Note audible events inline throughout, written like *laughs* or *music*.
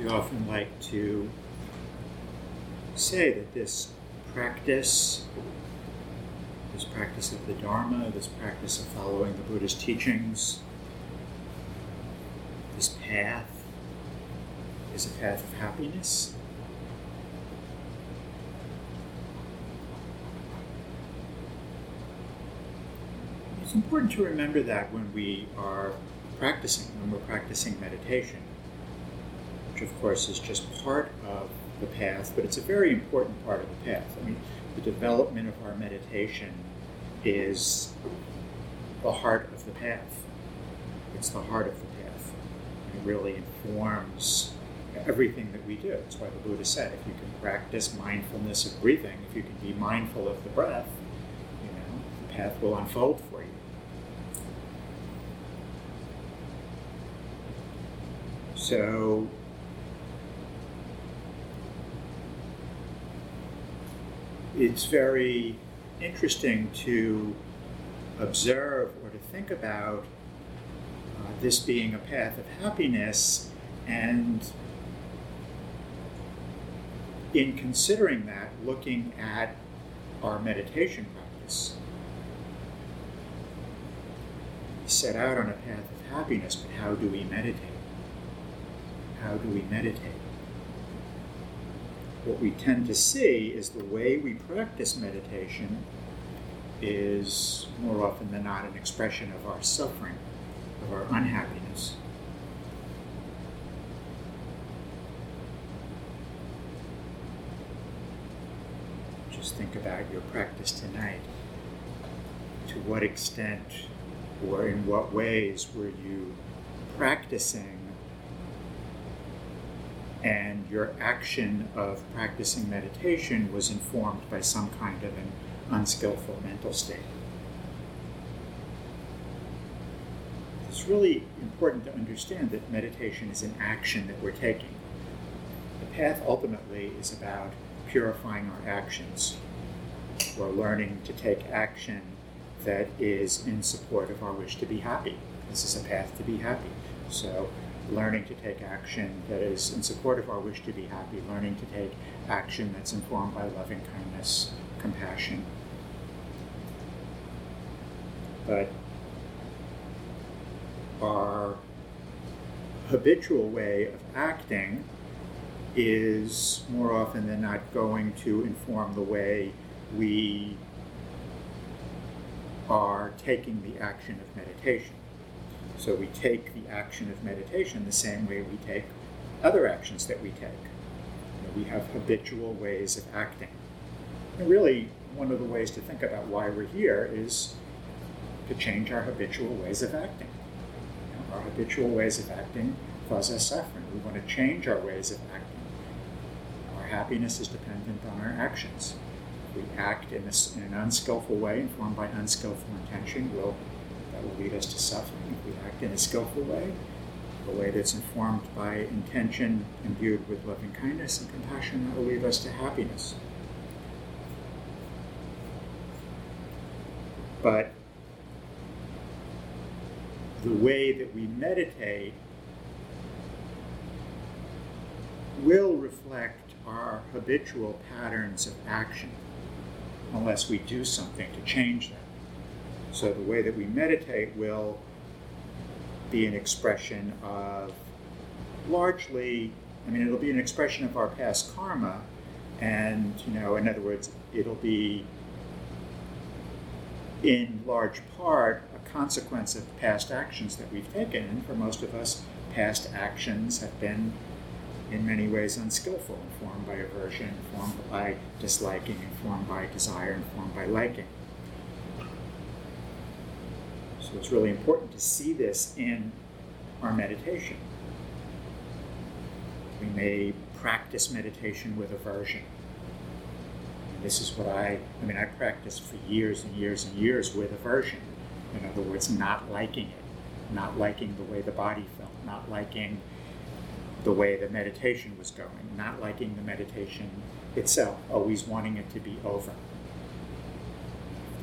We often like to say that this practice, this practice of the Dharma, this practice of following the Buddha's teachings, this path is a path of happiness. It's important to remember that when we are practicing, when we're practicing meditation, which of course is just part of the path, but it's a very important part of the path. I mean, the development of our meditation is the heart of the path. It's the heart of the path. It really informs everything that we do. That's why the Buddha said if you can practice mindfulness of breathing, if you can be mindful of the breath, you know, the path will unfold for you. So it's very interesting to observe or to think about uh, this being a path of happiness and in considering that, looking at our meditation practice. We set out on a path of happiness, but how do we meditate? How do we meditate? What we tend to see is the way we practice meditation is more often than not an expression of our suffering, of our unhappiness. Just think about your practice tonight. To what extent or in what ways were you practicing and your action of practicing meditation was informed by some kind of an unskillful mental state. It's really important to understand that meditation is an action that we're taking. The path ultimately is about purifying our actions. We're learning to take action that is in support of our wish to be happy. This is a path to be happy. So learning to take action that is in support of our wish to be happy, learning to take action that's informed by loving kindness, compassion. But our habitual way of acting is more often than not going to inform the way we are taking the action of meditation. So we take the action of meditation the same way we take other actions that we take. You know, we have habitual ways of acting. And really, one of the ways to think about why we're here is to change our habitual ways of acting. You know, our habitual ways of acting cause us suffering. We want to change our ways of acting. Our happiness is dependent on our actions. We act in, a, in an unskillful way, informed by unskillful intention, we'll that will lead us to suffering. If we act in a skillful way, a way that's informed by intention imbued with loving kindness and compassion, that will lead us to happiness. But the way that we meditate will reflect our habitual patterns of action unless we do something to change them. So the way that we meditate will be an expression of largely, I mean, it'll be an expression of our past karma, and, you know, in other words, it'll be in large part a consequence of past actions that we've taken. And for most of us, past actions have been in many ways unskillful, informed by aversion, informed by disliking, informed by desire, informed by liking. So it's really important to see this in our meditation. We may practice meditation with aversion. And this is what I, I mean, I practiced for years and years and years with aversion. In other words, not liking it, not liking the way the body felt, not liking the way the meditation was going, not liking the meditation itself, always wanting it to be over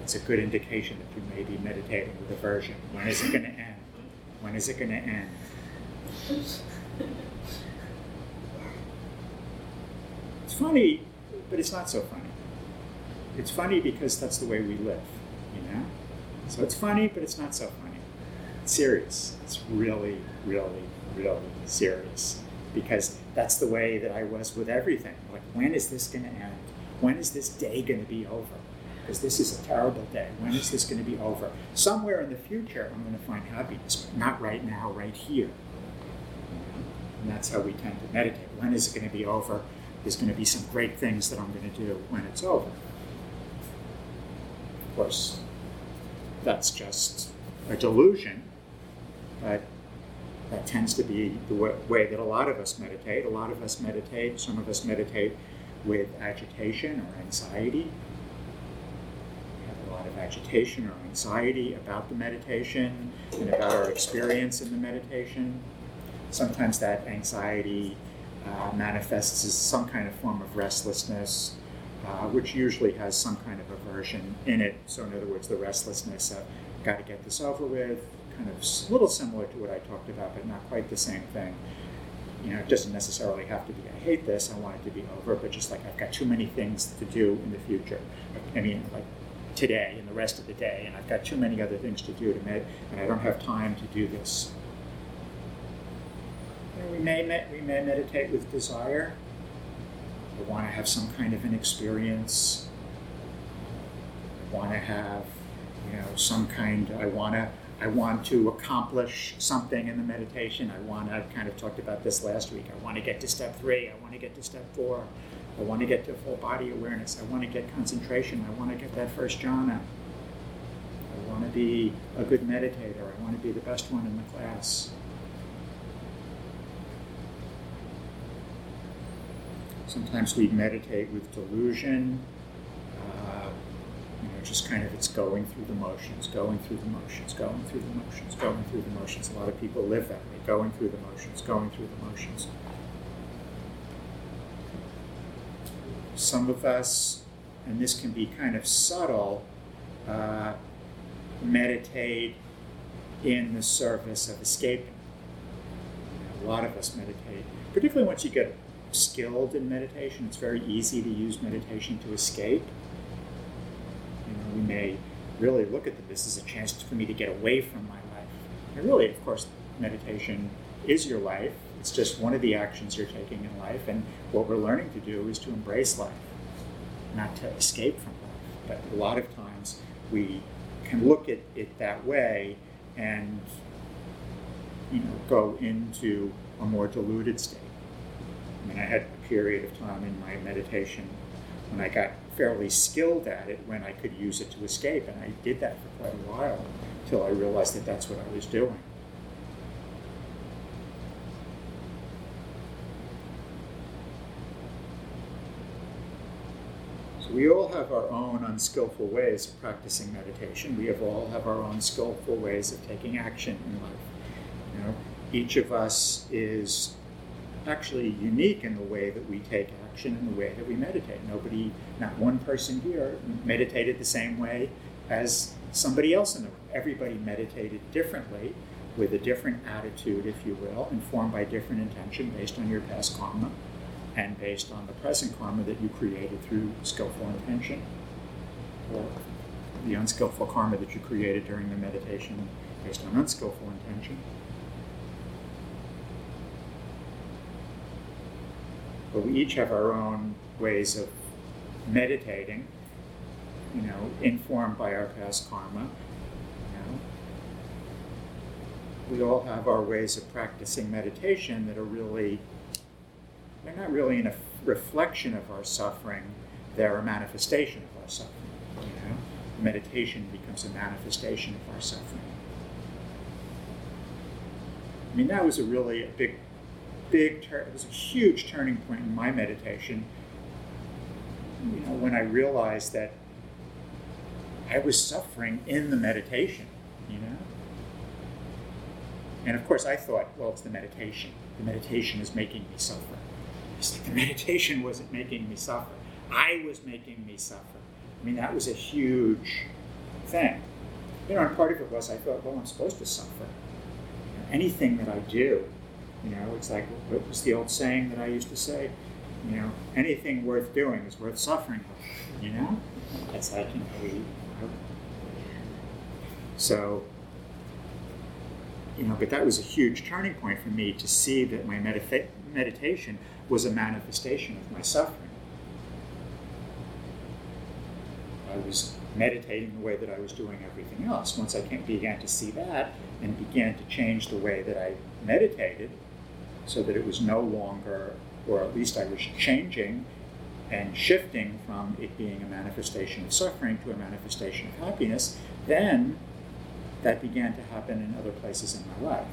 it's a good indication that you may be meditating with aversion. When is it going to end? When is it going to end? It's funny, but it's not so funny. It's funny because that's the way we live, you know? So it's funny, but it's not so funny. It's serious. It's really, really, really serious because that's the way that I was with everything. Like, when is this going to end? When is this day going to be over? Because this is a terrible day. When is this going to be over? Somewhere in the future, I'm going to find happiness, but not right now, right here. And that's how we tend to meditate. When is it going to be over? There's going to be some great things that I'm going to do when it's over. Of course, that's just a delusion, but that tends to be the way that a lot of us meditate. A lot of us meditate, some of us meditate with agitation or anxiety. We have a lot of agitation or anxiety about the meditation and about our experience in the meditation. Sometimes that anxiety uh, manifests as some kind of form of restlessness, uh, which usually has some kind of aversion in it. So, in other words, the restlessness of got to get this over with, kind of a little similar to what I talked about, but not quite the same thing. You know, it doesn't necessarily have to be, I hate this, I want it to be over, but just like I've got too many things to do in the future. I mean, like today and the rest of the day, and I've got too many other things to do to med, and I don't have time to do this. Know, we may med- we may meditate with desire. I want to have some kind of an experience. I want to have, you know, some kind. I want to I want to accomplish something in the meditation. I want, I've kind of talked about this last week. I want to get to step three. I want to get to step four. I want to get to full body awareness. I want to get concentration. I want to get that first jhana. I want to be a good meditator. I want to be the best one in the class. Sometimes we meditate with delusion Uh, you know, just kind of it's going through the motions, going through the motions, going through the motions, going through the motions. A lot of people live that way, going through the motions, going through the motions. Some of us, and this can be kind of subtle, uh, meditate in the service of escaping. A lot of us meditate, particularly once you get skilled in meditation, it's very easy to use meditation to escape You know, we may really look at this as a chance for me to get away from my life. And really, of course, meditation is your life. It's just one of the actions you're taking in life. And what we're learning to do is to embrace life, not to escape from life. But a lot of times we can look at it that way and you know go into a more diluted state. I mean, I had a period of time in my meditation when I got fairly skilled at it when I could use it to escape. And I did that for quite a while until I realized that that's what I was doing. We all have our own unskillful ways of practicing meditation. We have all have our own skillful ways of taking action in life. You know, each of us is actually unique in the way that we take action in the way that we meditate. Nobody, not one person here, meditated the same way as somebody else in the room. Everybody meditated differently with a different attitude, if you will, informed by different intention based on your past karma and based on the present karma that you created through skillful intention or the unskillful karma that you created during the meditation based on unskillful intention. but we each have our own ways of meditating, you know, informed by our past karma. You know. We all have our ways of practicing meditation that are really, they're not really a reflection of our suffering, they're a manifestation of our suffering. You know? Meditation becomes a manifestation of our suffering. I mean, that was a really a big big, tur- it was a huge turning point in my meditation. You know, when I realized that I was suffering in the meditation, you know? And of course, I thought, well, it's the meditation. The meditation is making me suffer. The *laughs* meditation wasn't making me suffer. I was making me suffer. I mean, that was a huge thing. You know, and part of it was I thought, well, I'm supposed to suffer. You know, anything that I do you know, it's like what was the old saying that I used to say? you know, anything worth doing is worth suffering. You know, it's like you know. So, you know, but that was a huge turning point for me to see that my medita- meditation was a manifestation of my suffering. I was meditating the way that I was doing everything else. Once I began to see that and began to change the way that I meditated, so that it was no longer, or at least I was changing and shifting from it being a manifestation of suffering to a manifestation of happiness, then that began to happen in other places in my life.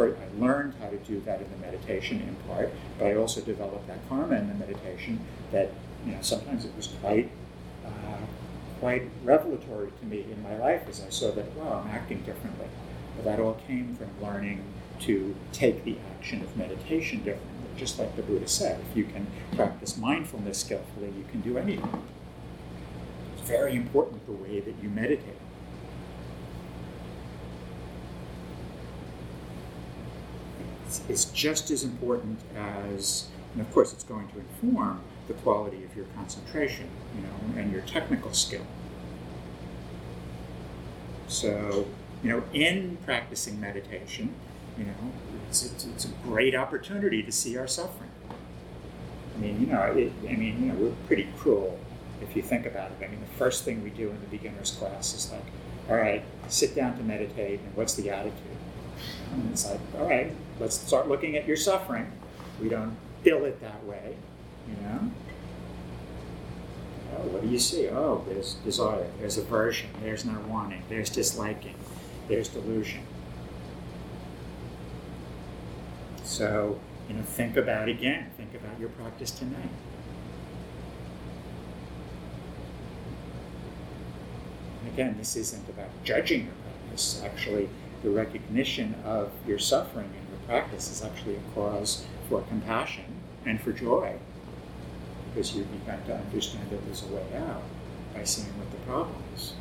I learned how to do that in the meditation in part, but I also developed that karma in the meditation that you know sometimes it was quite uh, quite revelatory to me in my life as I saw that wow I'm acting differently. But that all came from learning to take the action of meditation differently. Just like the Buddha said, if you can practice mindfulness skillfully, you can do anything. It's very important the way that you meditate. It's, it's just as important as, and of course, it's going to inform the quality of your concentration, you know, and your technical skill. So, you know, in practicing meditation, you know, it's, it's, it's a great opportunity to see our suffering. I mean, you know, it, I mean, you know, we're pretty cruel if you think about it. I mean, the first thing we do in the beginner's class is like, all right, sit down to meditate, and what's the attitude? And it's like, all right, let's start looking at your suffering. We don't bill it that way, you know. Oh, what do you see? Oh, there's desire, there's aversion, there's not wanting, there's disliking, there's delusion. So, you know, think about again, think about your practice tonight. And again, this isn't about judging your practice. Actually, the recognition of your suffering in your practice is actually a cause for compassion and for joy because you've begun to understand that there's a way out by seeing what the problem is.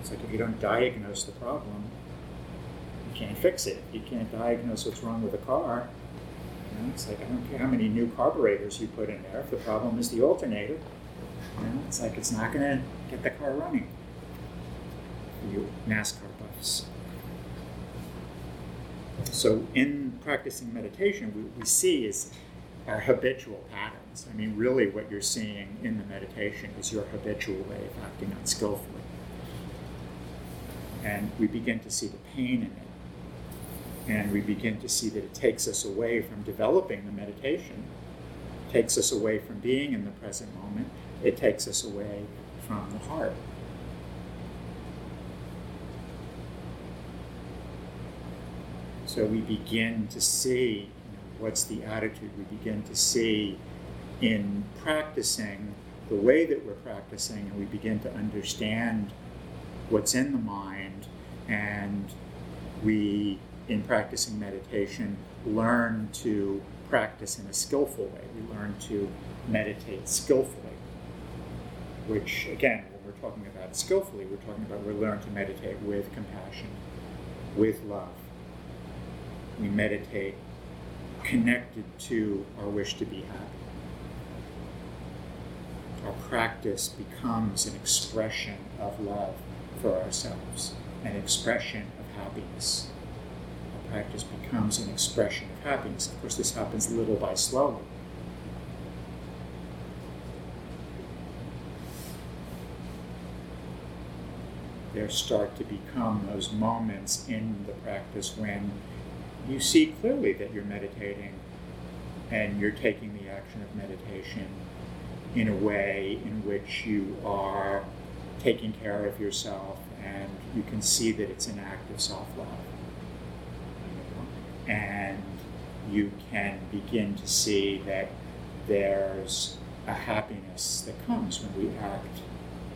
It's like if you don't diagnose the problem, you can't fix it. You can't diagnose what's wrong with a car. You know, it's like I don't care how many new carburetors you put in there. If the problem is the alternator, you know, it's like it's not going to get the car running. You NASCAR buffs. So in practicing meditation, we, we see is our habitual patterns. I mean, really, what you're seeing in the meditation is your habitual way of acting unskillfully. And we begin to see the pain in it and we begin to see that it takes us away from developing the meditation, takes us away from being in the present moment, it takes us away from the heart. So we begin to see you know, what's the attitude, we begin to see in practicing the way that we're practicing, and we begin to understand what's in the mind, and we in practicing meditation, learn to practice in a skillful way. We learn to meditate skillfully, which, again, when we're talking about skillfully, we're talking about we learn to meditate with compassion, with love. We meditate connected to our wish to be happy. Our practice becomes an expression of love for ourselves, an expression of happiness Our practice becomes an expression of happiness. Of course, this happens little by slowly. There start to become those moments in the practice when you see clearly that you're meditating and you're taking the action of meditation in a way in which you are taking care of yourself and you can see that it's an act of self love and you can begin to see that there's a happiness that comes when we act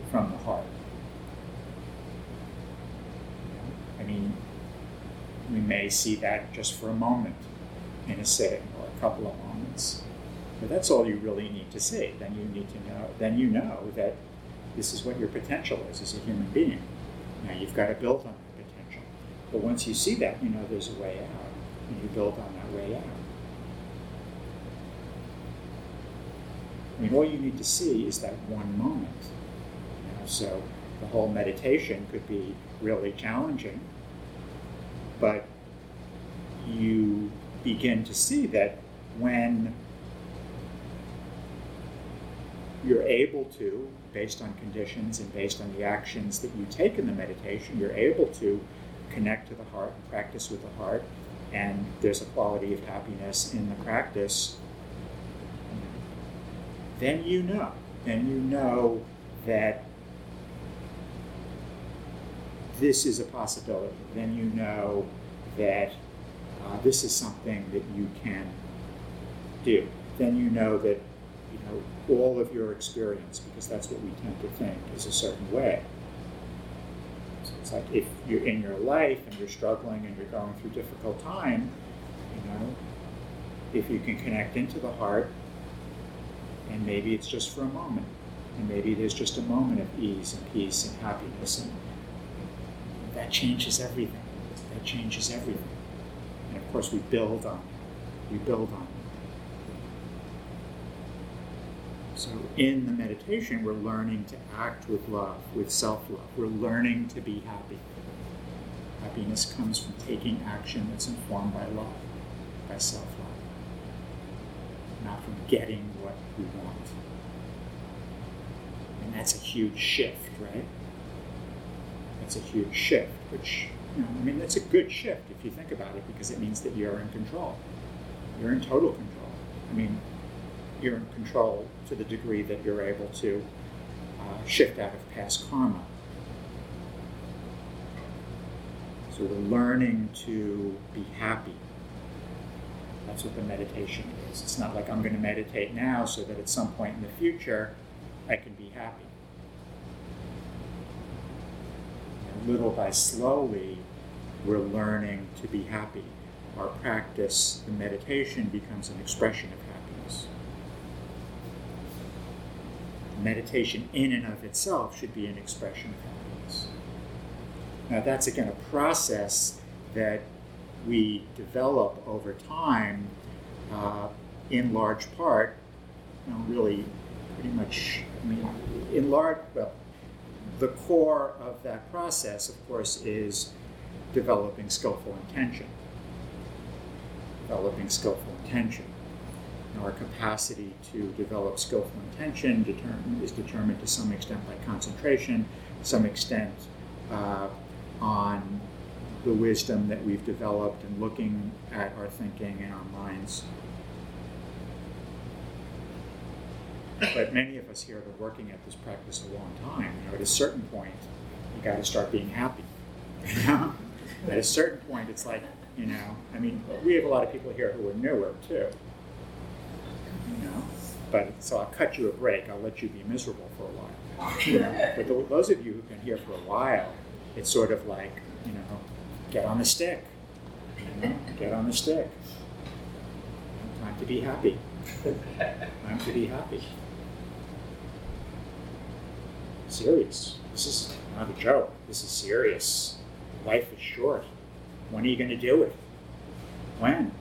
from the heart. I mean, we may see that just for a moment in a sitting or a couple of moments. But that's all you really need to see. Then you need to know. Then you know that this is what your potential is as a human being. Now you've got to build on that potential. But once you see that, you know there's a way out, and you build on that way out. I mean, all you need to see is that one moment. You know? So the whole meditation could be really challenging but you begin to see that when you're able to, based on conditions and based on the actions that you take in the meditation, you're able to connect to the heart and practice with the heart, and there's a quality of happiness in the practice, then you know. Then you know that this is a possibility. Then you know that uh, this is something that you can do. Then you know that you know all of your experience, because that's what we tend to think, is a certain way. So it's like if you're in your life and you're struggling and you're going through difficult time, you know, if you can connect into the heart, and maybe it's just for a moment, and maybe there's just a moment of ease and peace and happiness, and that changes everything. That changes everything. And of course, we build on it. We build on it. So, in the meditation, we're learning to act with love, with self love. We're learning to be happy. Happiness comes from taking action that's informed by love, by self love, not from getting what we want. And that's a huge shift, right? That's a huge shift, which, you know, I mean, that's a good shift if you think about it, because it means that you're in control. You're in total control. I mean, you're in control to the degree that you're able to uh, shift out of past karma. So we're learning to be happy. That's what the meditation is. It's not like I'm going to meditate now so that at some point in the future I can be happy. And little by slowly, we're learning to be happy. Our practice, the meditation, becomes an expression of happiness meditation in and of itself should be an expression of happiness. Now, that's again a process that we develop over time, uh, in large part, you know, really pretty much, I mean, in large, well, the core of that process, of course, is developing skillful intention. Developing skillful intention our capacity to develop skillful intention is determined to some extent by concentration, some extent uh, on the wisdom that we've developed in looking at our thinking and our minds. But many of us here have been working at this practice a long time. You know, at a certain point, you got to start being happy. You *laughs* know? at a certain point, it's like, you know, I mean, we have a lot of people here who are newer too you know. But so I'll cut you a break. I'll let you be miserable for a while. You know? but the, those of you who've been here for a while, it's sort of like, you know, get on the stick. You know, get on the stick. Time to be happy. Time to be happy. Serious. This is not a joke. This is serious. Life is short. When are you going to do it? When?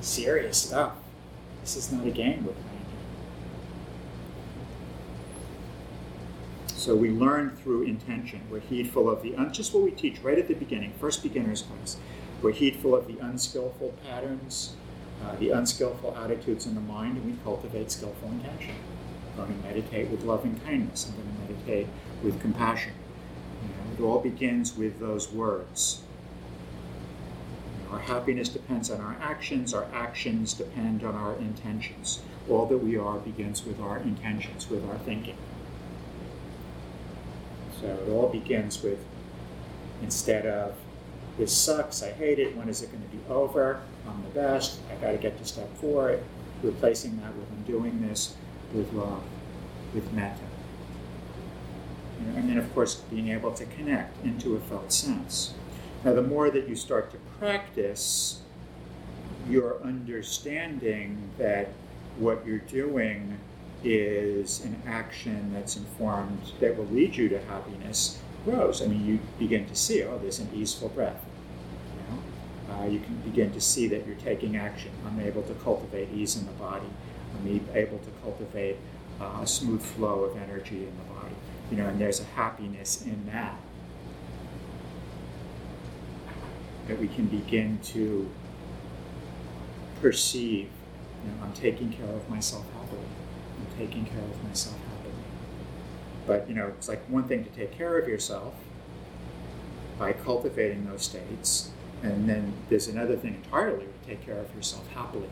serious stuff. This is not a game. So we learn through intention. We're heedful of the, un- just what we teach right at the beginning, first beginner's class. We're heedful of the unskillful patterns, uh, the unskillful attitudes in the mind, and we cultivate skillful intention. Going to meditate with loving kindness. I'm going to meditate with compassion. You know, it all begins with those words. Our happiness depends on our actions, our actions depend on our intentions. All that we are begins with our intentions, with our thinking. So it all begins with instead of this sucks, I hate it, when is it going to be over? I'm the best, I got to get to step four, replacing that with I'm doing this with love, with metta. And then, of course, being able to connect into a felt sense. Now, the more that you start to practice, your understanding that what you're doing is an action that's informed that will lead you to happiness grows. I mean, you begin to see, oh, there's an easeful breath. You know? uh, you can begin to see that you're taking action. I'm able to cultivate ease in the body. I'm able to cultivate uh, a smooth flow of energy in the body. You know, and there's a happiness in that that we can begin to perceive. You know, I'm taking care of myself happily. I'm taking care of myself happily. But you know, it's like one thing to take care of yourself by cultivating those states, and then there's another thing entirely to take care of yourself happily.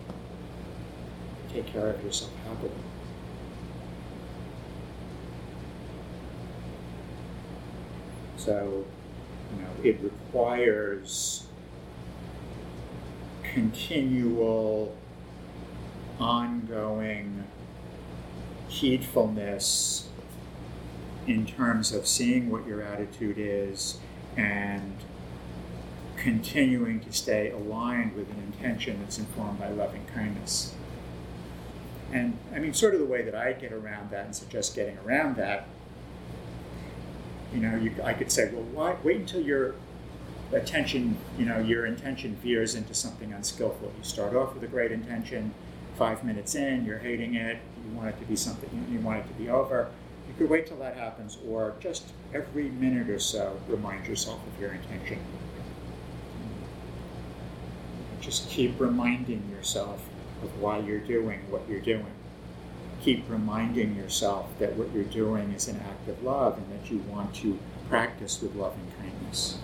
Take care of yourself happily. So, you know, it requires continual, ongoing heedfulness in terms of seeing what your attitude is and continuing to stay aligned with an intention that's informed by loving kindness. And I mean, sort of the way that I get around that and suggest getting around that, you know, you, I could say, well, why, wait until your attention, you know, your intention veers into something unskillful. You start off with a great intention, five minutes in, you're hating it, you want it to be something, you want it to be over. You could wait till that happens, or just every minute or so, remind yourself of your intention. Just keep reminding yourself of why you're doing what you're doing. Keep reminding yourself that what you're doing is an act of love and that you want to practice with loving kindness.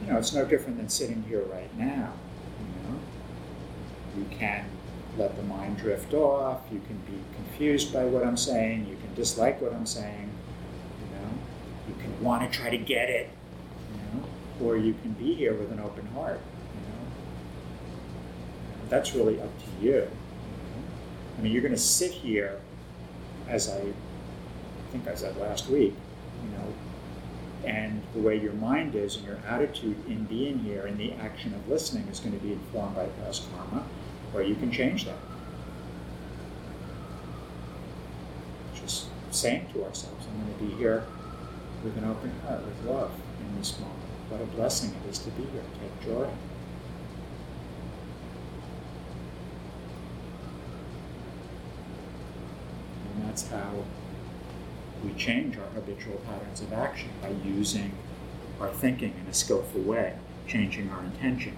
You know, it's no different than sitting here right now. You know, you can let the mind drift off. You can be confused by what I'm saying. You can dislike what I'm saying. You know, you can want to try to get it. Or you can be here with an open heart. You know, that's really up to you. I mean, you're going to sit here, as I, I think I said last week. You know, and the way your mind is and your attitude in being here and the action of listening is going to be informed by past karma or you can change that. Just saying to ourselves, I'm going to be here with an open heart, with love in this moment. What a blessing it is to be here. Take joy. And that's how we change our habitual patterns of action by using our thinking in a skillful way, changing our intention.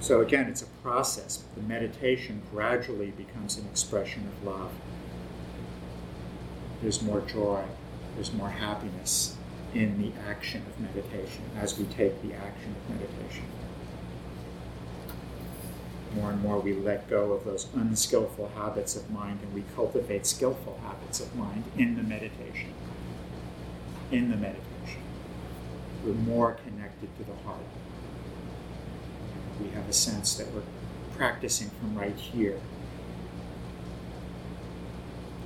So again, it's a process. The meditation gradually becomes an expression of love. There's more joy, there's more happiness in the action of meditation as we take the action of meditation. More and more we let go of those unskillful habits of mind and we cultivate skillful habits of mind in the meditation. In the meditation. We're more connected to the heart we have a sense that we're practicing from right here.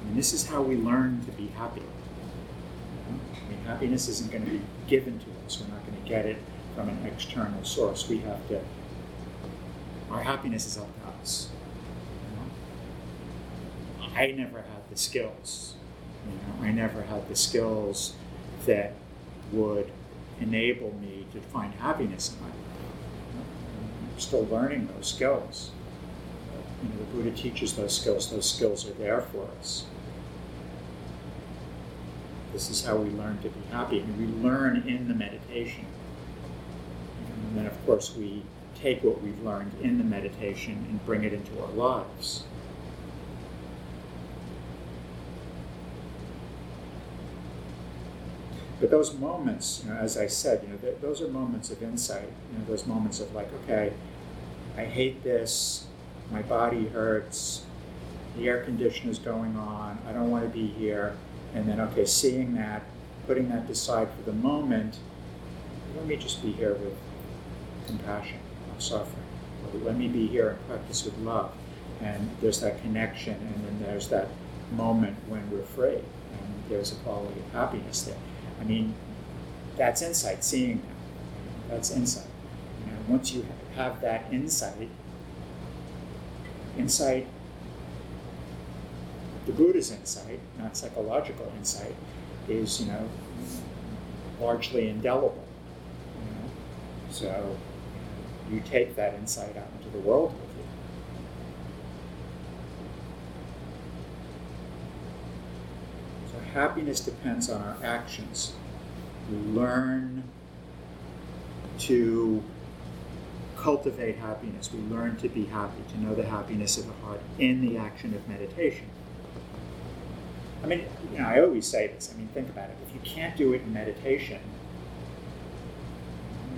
And this is how we learn to be happy. I mean, happiness isn't going to be given to us. We're not going to get it from an external source. We have to. Our happiness is up to us. You know? I never had the skills. You know, I never had the skills that would enable me to find happiness in my life still learning those skills. You know, the Buddha teaches those skills. Those skills are there for us. This is how we learn to be happy. And we learn in the meditation. And then, of course, we take what we've learned in the meditation and bring it into our lives. But those moments, you know, as I said, you know, th- those are moments of insight. You know, those moments of like, okay, I hate this. My body hurts. The air conditioner's going on. I don't want to be here. And then, okay, seeing that, putting that aside for the moment. Let me just be here with compassion, not suffering. Let me be here and practice with love. And there's that connection, and then there's that moment when we're free, and there's a quality of happiness there. I mean, that's insight, seeing that. That's insight. Know, once you have that insight, insight the Buddha's insight, not psychological insight, is you know largely indelible. You know? So you take that insight out into the world with you. So happiness depends on our actions. We learn to cultivate happiness. We learn to be happy, to know the happiness of the heart in the action of meditation. I mean, you know, I always say this. I mean, think about it. If you can't do it in meditation,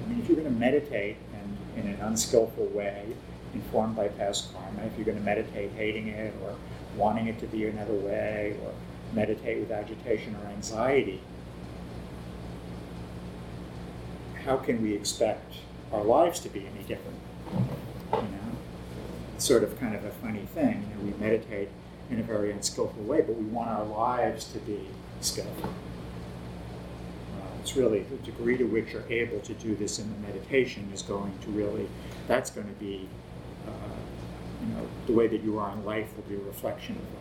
I mean, if you're going to meditate and in an unskillful way, informed by past karma, if you're going to meditate hating it or wanting it to be another way or meditate with agitation or anxiety, how can we expect our lives to be any different? You know, it's sort of kind of a funny thing. You know, we meditate in a very unskillful way, but we want our lives to be skillful. Uh, it's really the degree to which you're able to do this in the meditation is going to really, that's going to be, uh, you know, the way that you are in life will be a reflection of that.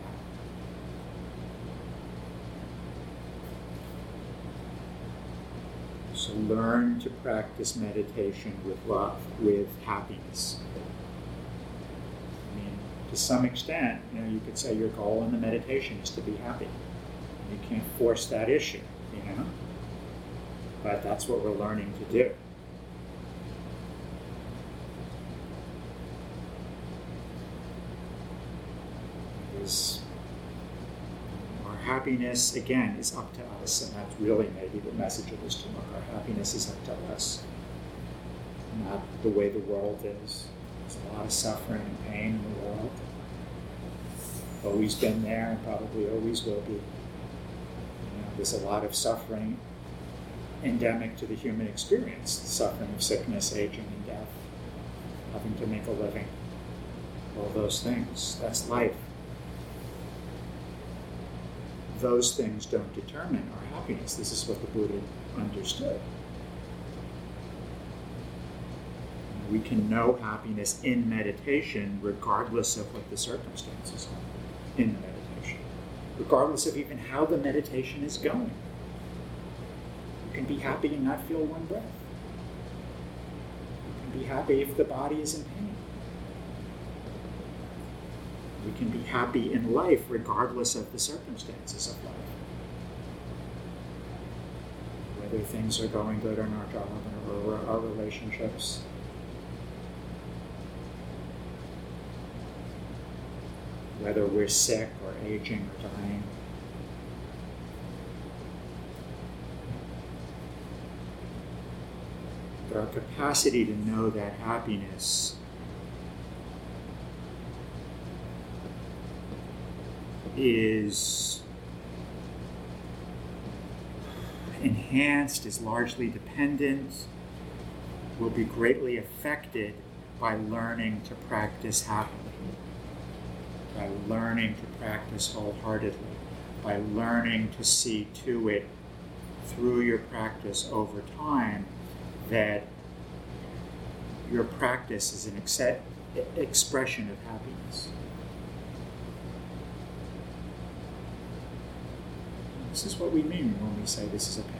So learn to practice meditation with love, with happiness to some extent, you know, you could say your goal in the meditation is to be happy. You can't force that issue, you know. But that's what we're learning to do. Is our happiness again is up to us, and that's really maybe the message of this talk. Our happiness is up to us, not the way the world is. There's a lot of suffering and pain in the world. Always been there and probably always will be. You know, there's a lot of suffering endemic to the human experience the suffering of sickness, aging, and death, having to make a living, all those things. That's life. Those things don't determine our happiness. This is what the Buddha understood. We can know happiness in meditation regardless of what the circumstances are in the meditation, regardless of even how the meditation is going. You can be happy and not feel one breath. You can be happy if the body is in pain. We can be happy in life regardless of the circumstances of life. Whether things are going good our job or our relationships, whether we're sick or aging or dying. But our capacity to know that happiness is enhanced, is largely dependent, will be greatly affected by learning to practice happiness by learning to practice wholeheartedly, by learning to see to it through your practice over time that your practice is an ex- expression of happiness. This is what we mean when we say this is a path.